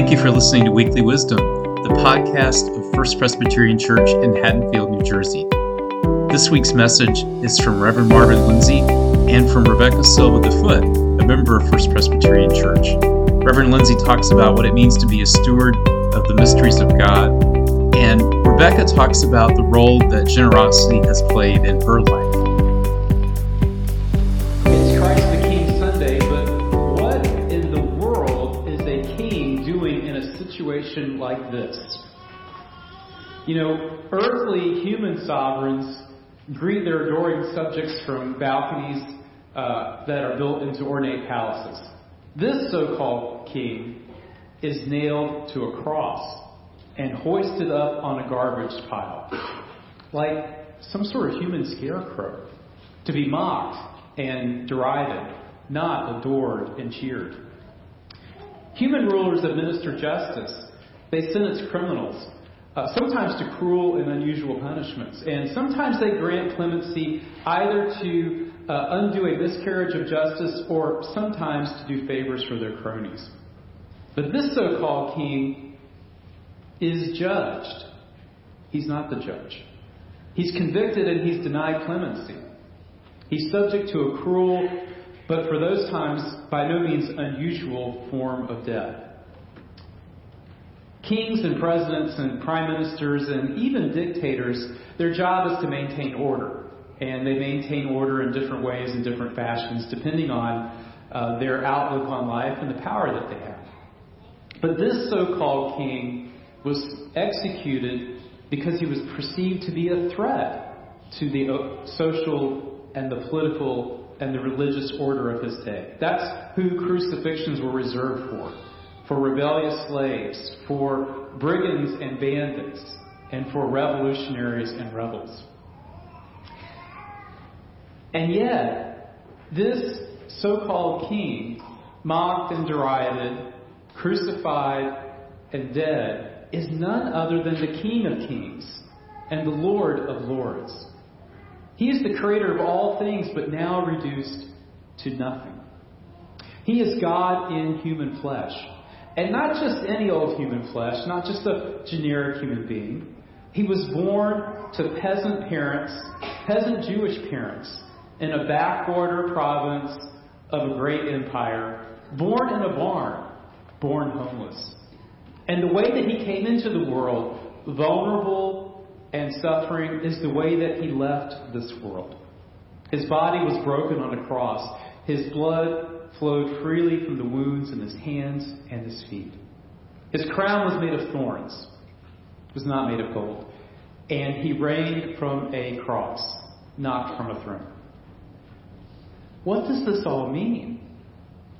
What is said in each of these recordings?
Thank you for listening to Weekly Wisdom, the podcast of First Presbyterian Church in Haddonfield, New Jersey. This week's message is from Reverend Marvin Lindsay and from Rebeca Silva De Foote, a member of First Presbyterian Church. Reverend Lindsay talks about what it means to be a steward of the mysteries of God, and Rebeca talks about the role that generosity has played in her life. You know, earthly human sovereigns greet their adoring subjects from balconies uh, that are built into ornate palaces. This so called king is nailed to a cross and hoisted up on a garbage pile, like some sort of human scarecrow, to be mocked and derided, not adored and cheered. Human rulers administer justice they sentence criminals, uh, sometimes to cruel and unusual punishments. And sometimes they grant clemency either to uh, undo a miscarriage of justice or sometimes to do favors for their cronies. But this so called king is judged. He's not the judge. He's convicted and he's denied clemency. He's subject to a cruel, but for those times by no means unusual form of death. Kings and presidents and prime ministers and even dictators, their job is to maintain order. And they maintain order in different ways and different fashions depending on uh, their outlook on life and the power that they have. But this so called king was executed because he was perceived to be a threat to the uh, social and the political and the religious order of his day. That's who crucifixions were reserved for for rebellious slaves, for brigands and bandits, and for revolutionaries and rebels. And yet, this so called king, mocked and derided, crucified and dead, is none other than the King of kings and the Lord of lords. He is the creator of all things, but now reduced to nothing. He is God in human flesh. And not just any old human flesh, not just a generic human being. He was born to peasant parents, peasant Jewish parents, in a backwater province of a great empire, born in a barn, born homeless. And the way that he came into the world, vulnerable and suffering, is the way that he left this world. His body was broken on a cross. His blood flowed freely from the wounds in his hands and his feet. His crown was made of thorns, it was not made of gold. And he reigned from a cross, not from a throne. What does this all mean?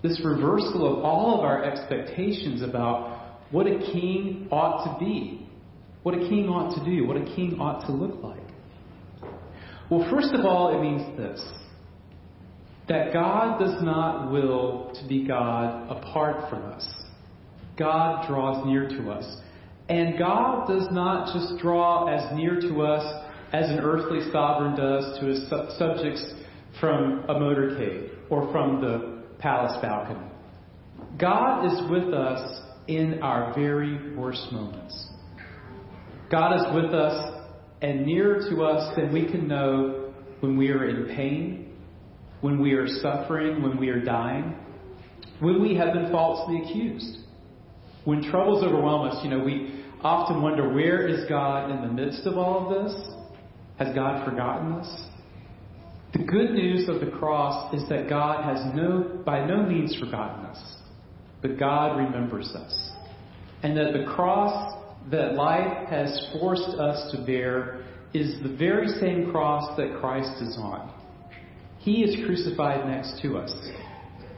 This reversal of all of our expectations about what a king ought to be, what a king ought to do, what a king ought to look like. Well, first of all, it means this that God does not will to be God apart from us. God draws near to us. And God does not just draw as near to us as an earthly sovereign does to his subjects from a motorcade or from the palace balcony. God is with us in our very worst moments. God is with us and nearer to us than we can know when we are in pain when we are suffering, when we are dying, when we have been falsely accused. When troubles overwhelm us, you know, we often wonder where is God in the midst of all of this? Has God forgotten us? The good news of the cross is that God has no, by no means forgotten us, but God remembers us. And that the cross that life has forced us to bear is the very same cross that Christ is on. He is crucified next to us.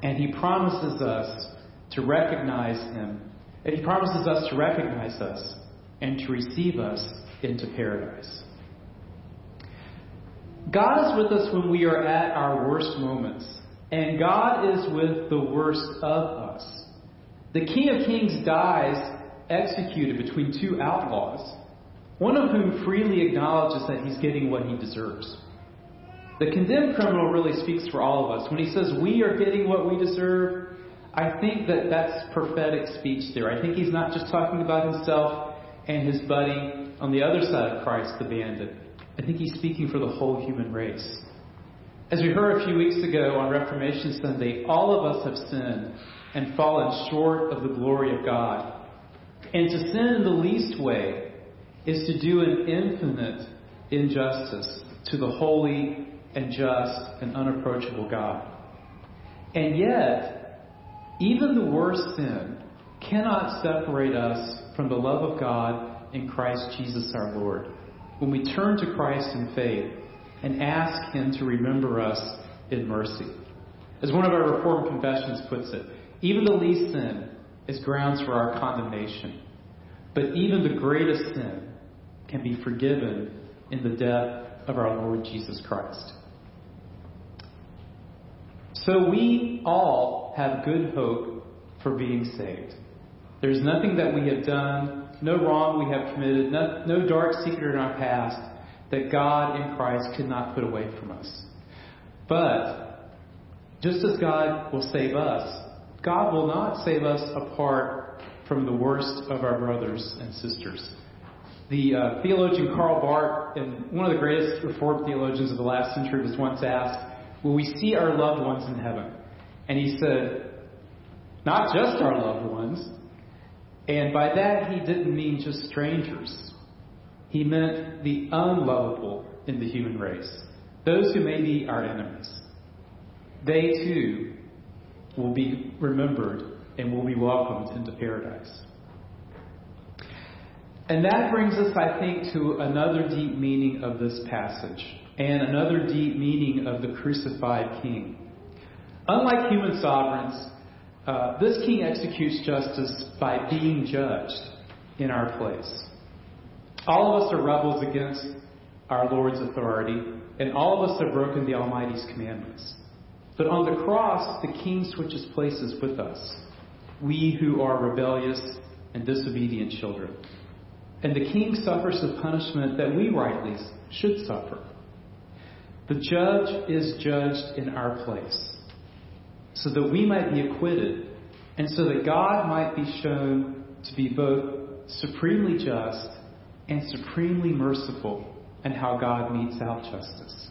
And he promises us to recognize him. And he promises us to recognize us and to receive us into paradise. God is with us when we are at our worst moments. And God is with the worst of us. The King of Kings dies executed between two outlaws, one of whom freely acknowledges that he's getting what he deserves. The condemned criminal really speaks for all of us. When he says we are getting what we deserve, I think that that's prophetic speech there. I think he's not just talking about himself and his buddy on the other side of Christ, the bandit. I think he's speaking for the whole human race. As we heard a few weeks ago on Reformation Sunday, all of us have sinned and fallen short of the glory of God. And to sin in the least way is to do an infinite injustice to the holy and just and unapproachable God. And yet, even the worst sin cannot separate us from the love of God in Christ Jesus our Lord. When we turn to Christ in faith and ask Him to remember us in mercy. As one of our Reformed confessions puts it, even the least sin is grounds for our condemnation. But even the greatest sin can be forgiven in the death of our Lord Jesus Christ. So we all have good hope for being saved. There's nothing that we have done, no wrong we have committed, no, no dark secret in our past that God in Christ could not put away from us. But just as God will save us, God will not save us apart from the worst of our brothers and sisters. The uh, theologian Karl Barth, and one of the greatest Reformed theologians of the last century, was once asked, Will we see our loved ones in heaven? And he said, Not just our loved ones. And by that, he didn't mean just strangers. He meant the unlovable in the human race, those who may be our enemies. They too will be remembered and will be welcomed into paradise. And that brings us, I think, to another deep meaning of this passage and another deep meaning of the crucified king. Unlike human sovereigns, uh, this king executes justice by being judged in our place. All of us are rebels against our Lord's authority, and all of us have broken the Almighty's commandments. But on the cross, the king switches places with us we who are rebellious and disobedient children. And the king suffers the punishment that we rightly should suffer. The judge is judged in our place so that we might be acquitted and so that God might be shown to be both supremely just and supremely merciful in how God metes out justice.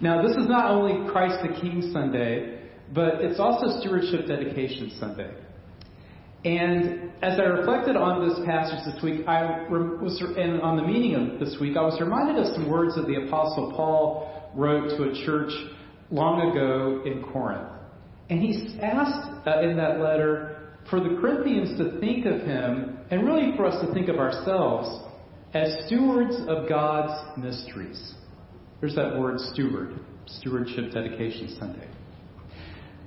Now, this is not only Christ the King Sunday, but it's also Stewardship Dedication Sunday. And as I reflected on this passage this week, I was, and on the meaning of this week, I was reminded of some words that the Apostle Paul wrote to a church long ago in Corinth. And he asked uh, in that letter for the Corinthians to think of him, and really for us to think of ourselves, as stewards of God's mysteries. There's that word steward, Stewardship Dedication Sunday.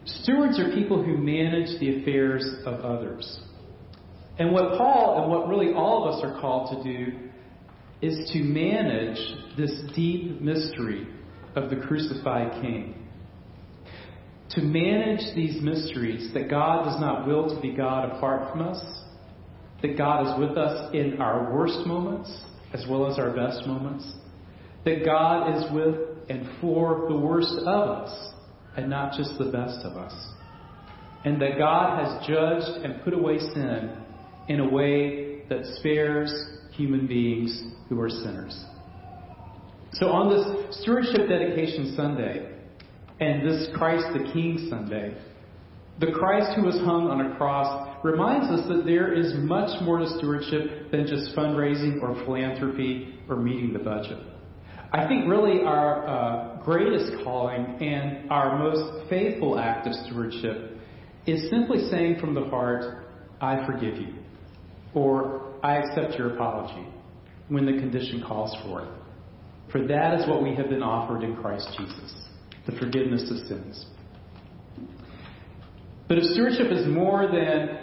Stewards are people who manage the affairs of others. And what Paul and what really all of us are called to do is to manage this deep mystery of the crucified King. To manage these mysteries that God does not will to be God apart from us, that God is with us in our worst moments as well as our best moments, that God is with and for the worst of us and not just the best of us. And that God has judged and put away sin in a way that spares human beings who are sinners. So on this Stewardship Dedication Sunday and this Christ the King Sunday, the Christ who was hung on a cross reminds us that there is much more to stewardship than just fundraising or philanthropy or meeting the budget. I think really our uh, greatest calling and our most faithful act of stewardship is simply saying from the heart, I forgive you, or I accept your apology when the condition calls for it. For that is what we have been offered in Christ Jesus the forgiveness of sins. But if stewardship is more than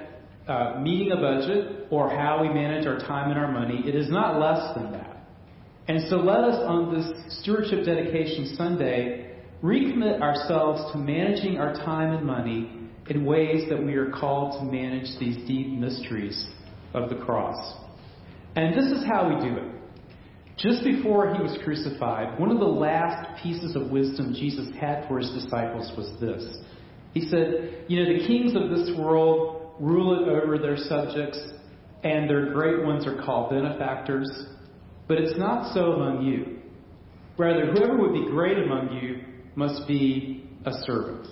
uh, meeting a budget or how we manage our time and our money, it is not less than that. And so let us, on this Stewardship Dedication Sunday, recommit ourselves to managing our time and money in ways that we are called to manage these deep mysteries of the cross. And this is how we do it. Just before he was crucified, one of the last pieces of wisdom Jesus had for his disciples was this He said, You know, the kings of this world rule it over their subjects, and their great ones are called benefactors. But it's not so among you. Rather, whoever would be great among you must be a servant.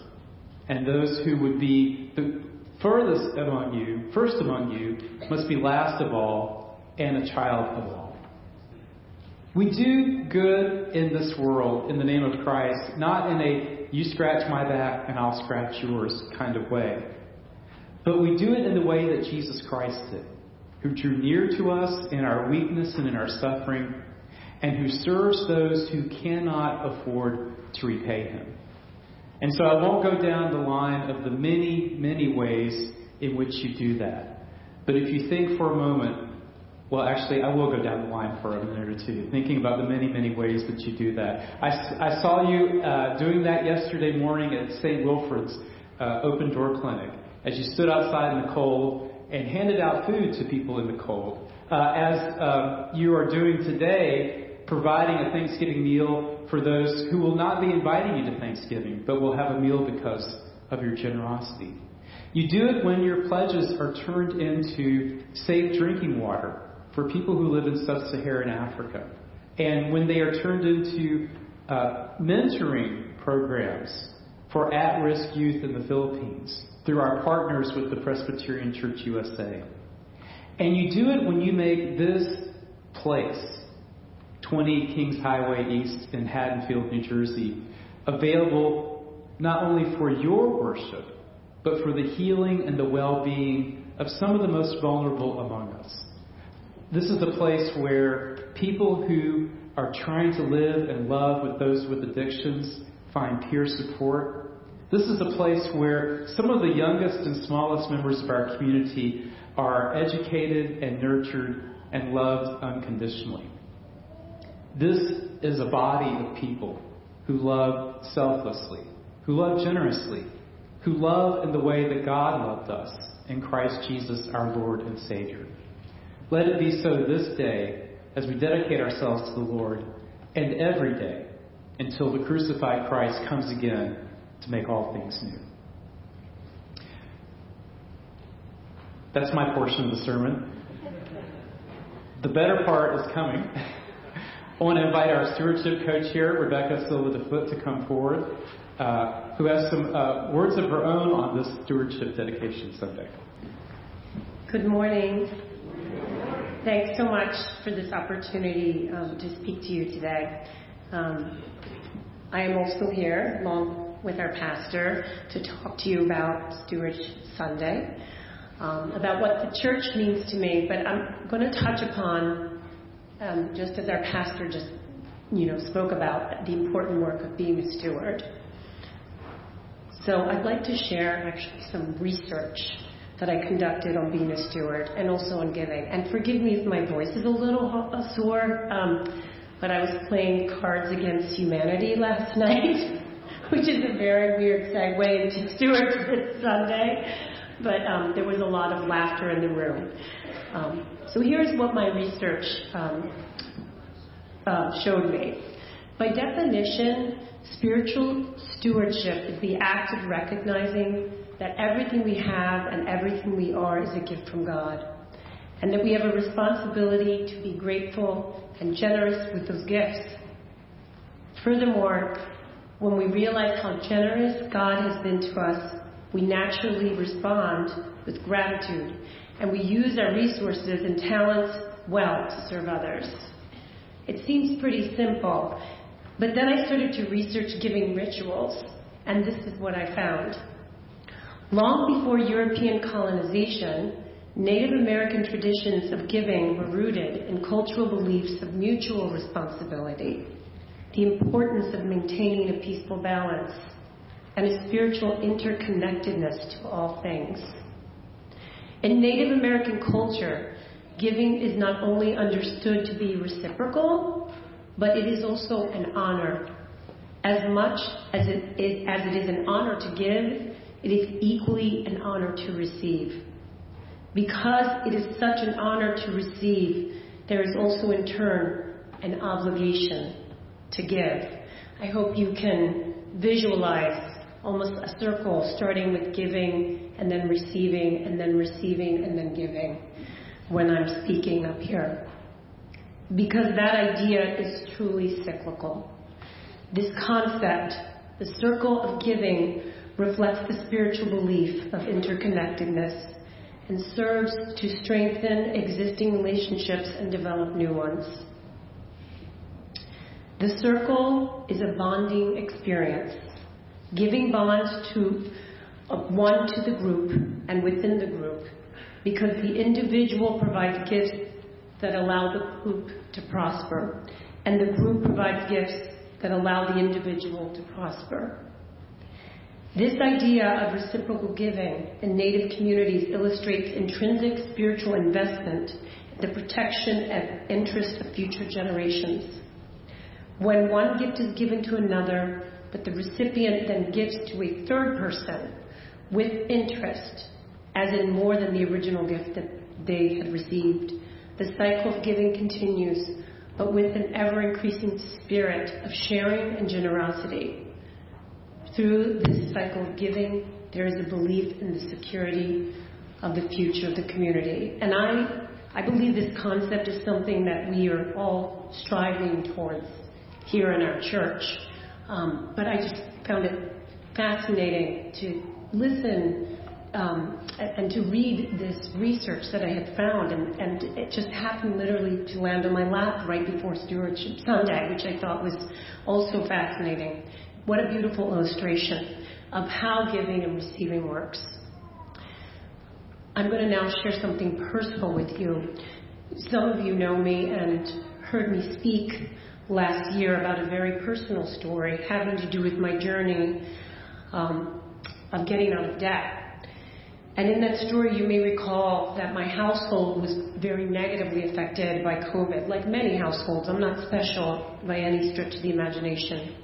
And those who would be the furthest among you, first among you, must be last of all and a child of all. We do good in this world in the name of Christ, not in a you scratch my back and I'll scratch yours kind of way. But we do it in the way that Jesus Christ did, who drew near to us in our weakness and in our suffering, and who serves those who cannot afford to repay him. And so I won't go down the line of the many, many ways in which you do that. But if you think for a moment, well, actually, I will go down the line for a minute or two, thinking about the many, many ways that you do that. I, I saw you uh, doing that yesterday morning at St. Wilfrid's uh, Open Door Clinic as you stood outside in the cold and handed out food to people in the cold. Uh, as uh, you are doing today, providing a Thanksgiving meal for those who will not be inviting you to Thanksgiving, but will have a meal because of your generosity. You do it when your pledges are turned into safe drinking water for people who live in sub Saharan Africa. And when they are turned into uh, mentoring programs for at risk youth in the Philippines through our partners with the Presbyterian Church USA. And you do it when you make this place 20 Kings Highway East in Haddonfield, New Jersey, available not only for your worship, but for the healing and the well being of some of the most vulnerable among us. This is a place where people who are trying to live and love with those with addictions find peer support. This is a place where some of the youngest and smallest members of our community are educated and nurtured and loved unconditionally. This is a body of people who love selflessly, who love generously, who love in the way that God loved us in Christ Jesus our Lord and Savior. Let it be so this day as we dedicate ourselves to the Lord and every day until the crucified Christ comes again to make all things new. That's my portion of the sermon. The better part is coming. I want to invite our stewardship coach here, Rebeca Silva De Foote, to come forward, uh, who has some uh, words of her own on this stewardship dedication Sunday. Good morning. Thanks so much for this opportunity um, to speak to you today. Um, I am also here, along with our pastor, to talk to you about Stewardship Sunday, um, about what the church means to me. But I'm going to touch upon um, just as our pastor just you know spoke about the important work of being a steward. So I'd like to share actually some research that I conducted on being a steward and also on giving. And forgive me if my voice is a little sore, um, but I was playing Cards Against Humanity last night, which is a very weird segue into stewardship this Sunday. But um, there was a lot of laughter in the room. Um, so here's what my research um, uh, showed me. By definition, spiritual stewardship is the act of recognizing that everything we have and everything we are is a gift from God, and that we have a responsibility to be grateful and generous with those gifts. Furthermore, when we realize how generous God has been to us, we naturally respond with gratitude and we use our resources and talents well to serve others. It seems pretty simple, but then I started to research giving rituals, and this is what I found. Long before European colonization, Native American traditions of giving were rooted in cultural beliefs of mutual responsibility, the importance of maintaining a peaceful balance, and a spiritual interconnectedness to all things. In Native American culture, giving is not only understood to be reciprocal, but it is also an honor. As much as it is, as it is an honor to give, it is equally an honor to receive. Because it is such an honor to receive, there is also in turn an obligation to give. I hope you can visualize almost a circle starting with giving and then receiving and then receiving and then giving when I'm speaking up here. Because that idea is truly cyclical. This concept, the circle of giving, reflects the spiritual belief of interconnectedness and serves to strengthen existing relationships and develop new ones. The circle is a bonding experience, giving bonds to uh, one to the group and within the group, because the individual provides gifts that allow the group to prosper, and the group provides gifts that allow the individual to prosper. This idea of reciprocal giving in Native communities illustrates intrinsic spiritual investment, the protection and interest of future generations. When one gift is given to another, but the recipient then gives to a third person with interest, as in more than the original gift that they had received, the cycle of giving continues, but with an ever increasing spirit of sharing and generosity. Through this cycle of giving, there is a belief in the security of the future of the community. And I, I believe this concept is something that we are all striving towards here in our church. Um, but I just found it fascinating to listen um, and to read this research that I had found, and, and it just happened literally to land on my lap right before Stewardship Sunday, which I thought was also fascinating. What a beautiful illustration of how giving and receiving works. I'm going to now share something personal with you. Some of you know me and heard me speak last year about a very personal story having to do with my journey um, of getting out of debt. And in that story, you may recall that my household was very negatively affected by COVID, like many households. I'm not special by any stretch of the imagination.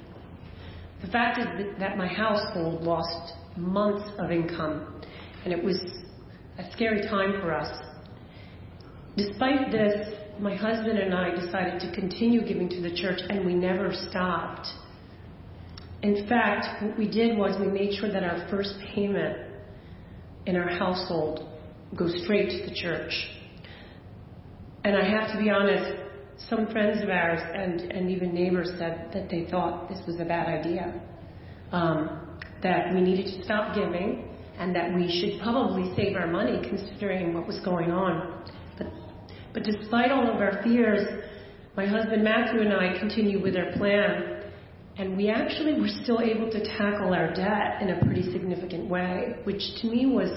The fact is that my household lost months of income, and it was a scary time for us. Despite this, my husband and I decided to continue giving to the church, and we never stopped. In fact, what we did was we made sure that our first payment in our household goes straight to the church. And I have to be honest, some friends of ours and, and even neighbors said that they thought this was a bad idea. Um, that we needed to stop giving and that we should probably save our money considering what was going on. But despite all of our fears, my husband Matthew and I continued with our plan, and we actually were still able to tackle our debt in a pretty significant way, which to me was,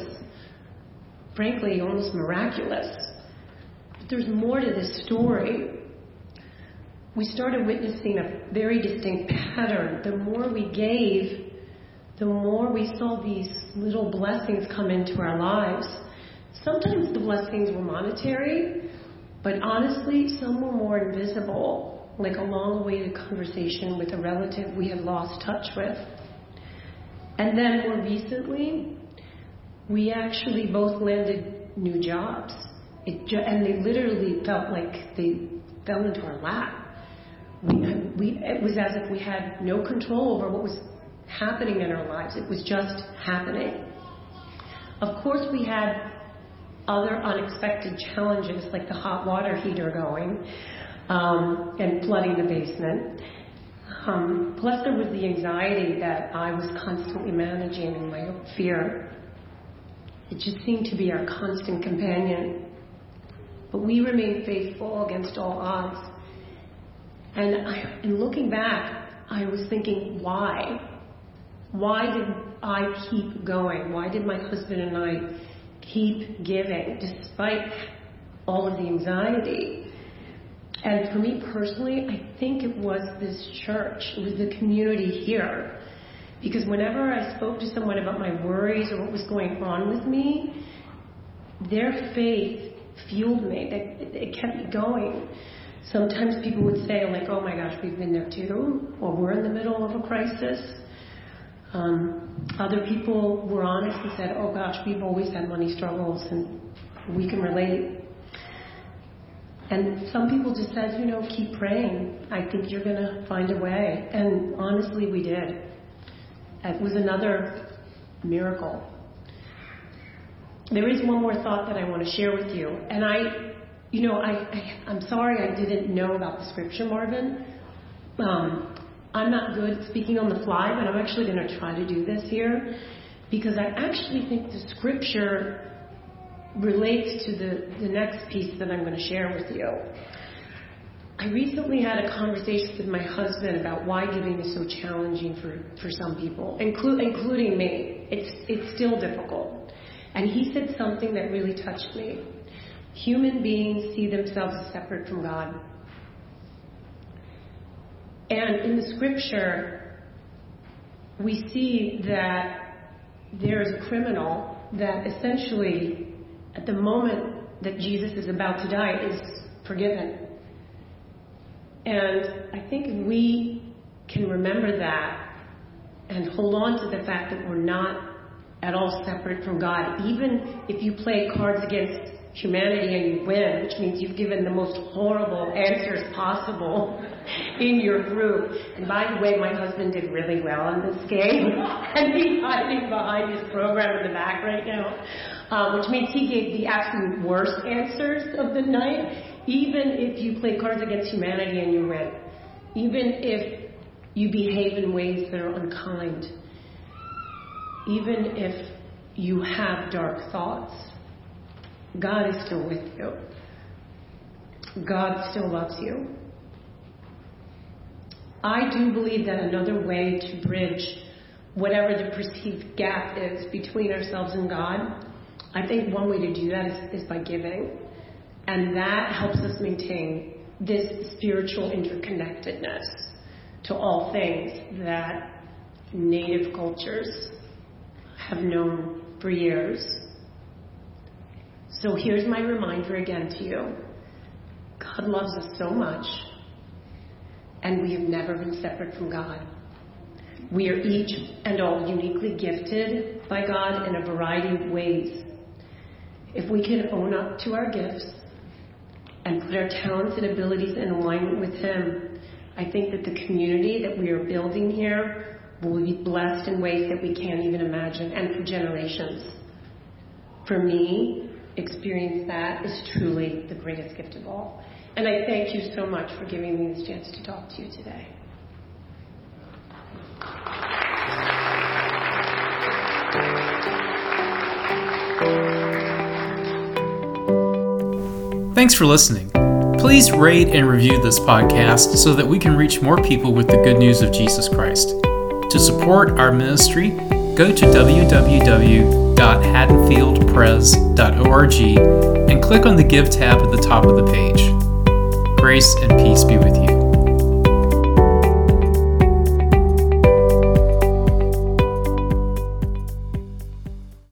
frankly, almost miraculous. But there's more to this story. We started witnessing a very distinct pattern. The more we gave, the more we saw these little blessings come into our lives. Sometimes the blessings were monetary, but honestly, some were more invisible, like a long awaited conversation with a relative we had lost touch with. And then more recently, we actually both landed new jobs. It, and they literally felt like they fell into our lap. We, we, it was as if we had no control over what was happening in our lives. It was just happening. Of course, we had other unexpected challenges like the hot water heater going um, and flooding the basement. Um, plus, there was the anxiety that I was constantly managing and my fear. It just seemed to be our constant companion. But we remained faithful against all odds. And, I, and looking back, I was thinking, why? Why did I keep going? Why did my husband and I keep giving despite all of the anxiety. And for me personally, I think it was this church, it was the community here. Because whenever I spoke to someone about my worries or what was going on with me, their faith fueled me. It, kept me going. Sometimes people would say, like, oh my gosh, we've been there too, or we're in the middle of a crisis. Um, other people were honest and said, oh gosh, we've always had money struggles and we can relate. And some people just said, you know, keep praying. I think you're going to find a way. And honestly, we did. It was another miracle. There is one more thought that I want to share with you. And I, you know, I, I, I'm sorry I didn't know about the scripture, Marvin. Um, I'm not good speaking on the fly, but I'm actually going to try to do this here because I actually think the scripture relates to the, the next piece that I'm going to share with you. I recently had a conversation with my husband about why giving is so challenging for, for some people, inclu- including me. It's, it's still difficult. And he said something that really touched me. Human beings see themselves separate from God. And in the scripture, we see that there is a criminal that essentially, at the moment that Jesus is about to die, is forgiven. And I think we can remember that and hold on to the fact that we're not at all separate from God. Even if you play cards against humanity and you win, means you've given the most horrible answers possible in your group. And by the way, my husband did really well in this game, and he's hiding behind his program in the back right now, um, which means he gave the absolute worst answers of the night. Even if you play cards against humanity and you win, even if you behave in ways that are unkind, even if you have dark thoughts, God is still with you. God still loves you. I do believe that another way to bridge whatever the perceived gap is between ourselves and God, I think one way to do that is, is by giving. And that helps us maintain this spiritual interconnectedness to all things that native cultures have known for years. So here's my reminder again to you God loves us so much, and we have never been separate from God. We are each and all uniquely gifted by God in a variety of ways. If we can own up to our gifts and put our talents and abilities in alignment with Him, I think that the community that we are building here will be blessed in ways that we can't even imagine and for generations. For me, experience that is truly the greatest gift of all. And I thank you so much for giving me this chance to talk to you today. Thanks for listening. Please rate and review this podcast so that we can reach more people with the good news of Jesus Christ. To support our ministry, go to www.haddonfieldpres.org and click on the Give tab at the top of the page. Grace and peace be with you.